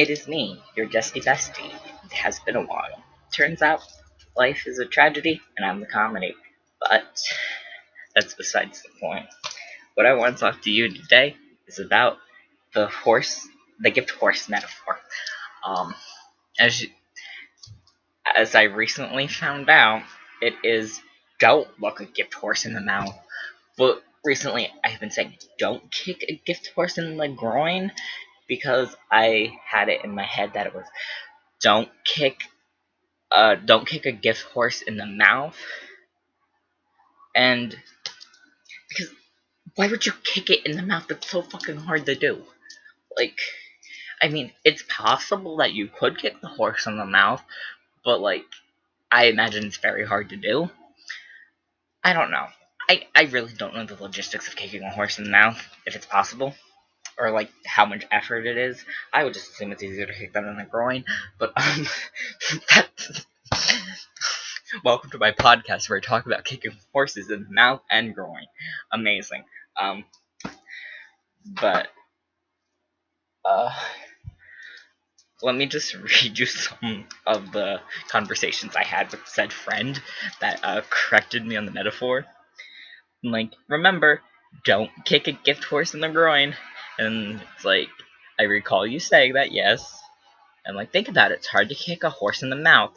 It is me, your Dusty Bestie. It has been a while. Turns out, life is a tragedy, and I'm the comedy. But, that's besides the point. What I want to talk to you today is about the horse, the gift horse metaphor. Um, as you, as I recently found out, it is don't look a gift horse in the mouth. But recently, I've been saying don't kick a gift horse in the groin because I had it in my head that it was don't kick uh don't kick a gift horse in the mouth. And because why would you kick it in the mouth? That's so fucking hard to do. Like I mean, it's possible that you could kick the horse in the mouth, but like I imagine it's very hard to do. I don't know. I, I really don't know the logistics of kicking a horse in the mouth, if it's possible, or like how much effort it is. I would just assume it's easier to kick them in the groin, but um, that's. Welcome to my podcast where I talk about kicking horses in the mouth and groin. Amazing. Um, but uh, let me just read you some of the conversations I had with said friend that uh, corrected me on the metaphor. Like, remember, don't kick a gift horse in the groin. And it's like, I recall you saying that, yes. And like, think about it, it's hard to kick a horse in the mouth.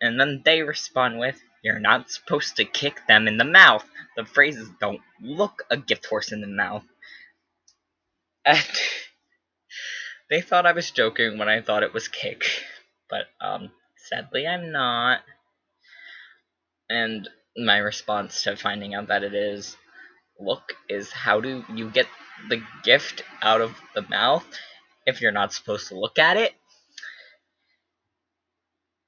And then they respond with, you're not supposed to kick them in the mouth. The phrases don't look a gift horse in the mouth. And they thought I was joking when I thought it was kick. But, um, sadly I'm not. And my response to finding out that it is look is how do you get the gift out of the mouth if you're not supposed to look at it?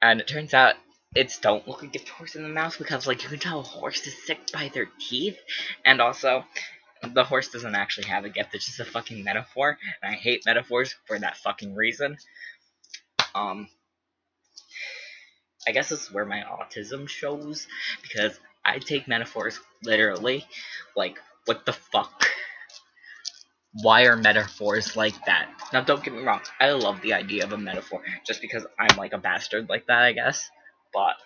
And it turns out it's don't look a gift horse in the mouth because like you can tell a horse is sick by their teeth and also the horse doesn't actually have a gift, it's just a fucking metaphor, and I hate metaphors for that fucking reason. Um I guess this is where my autism shows because I take metaphors literally. Like, what the fuck? Why are metaphors like that? Now, don't get me wrong, I love the idea of a metaphor just because I'm like a bastard like that, I guess. But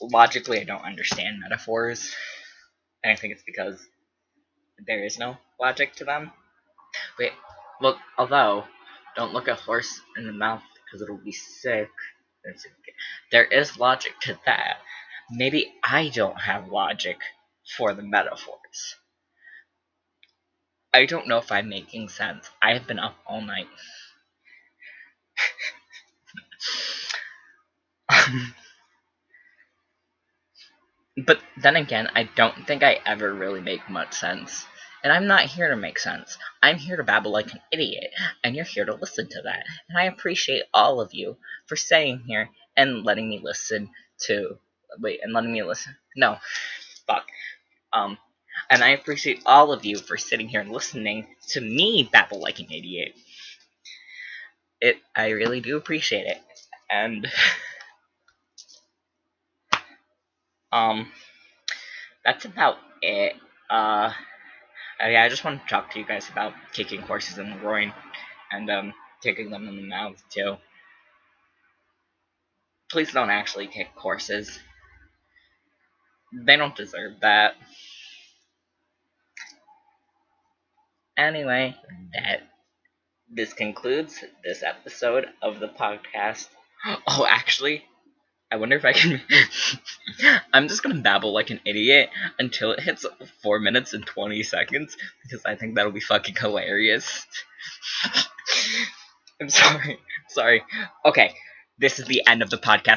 logically, I don't understand metaphors, and I think it's because there is no logic to them. Wait, look, although, don't look a horse in the mouth because it'll be sick. There is logic to that. Maybe I don't have logic for the metaphors. I don't know if I'm making sense. I have been up all night. but then again, I don't think I ever really make much sense. And I'm not here to make sense. I'm here to babble like an idiot, and you're here to listen to that. And I appreciate all of you for staying here and letting me listen to wait and letting me listen. No, fuck. Um, and I appreciate all of you for sitting here and listening to me babble like an idiot. It, I really do appreciate it, and um, that's about it. Uh, yeah, I just want to talk to you guys about kicking horses in the groin and um, kicking them in the mouth too. Please don't actually kick horses. They don't deserve that. Anyway, that this concludes this episode of the podcast. Oh, actually, I wonder if I can. I'm just gonna babble like an idiot until it hits 4 minutes and 20 seconds because I think that'll be fucking hilarious. I'm sorry. Sorry. Okay, this is the end of the podcast.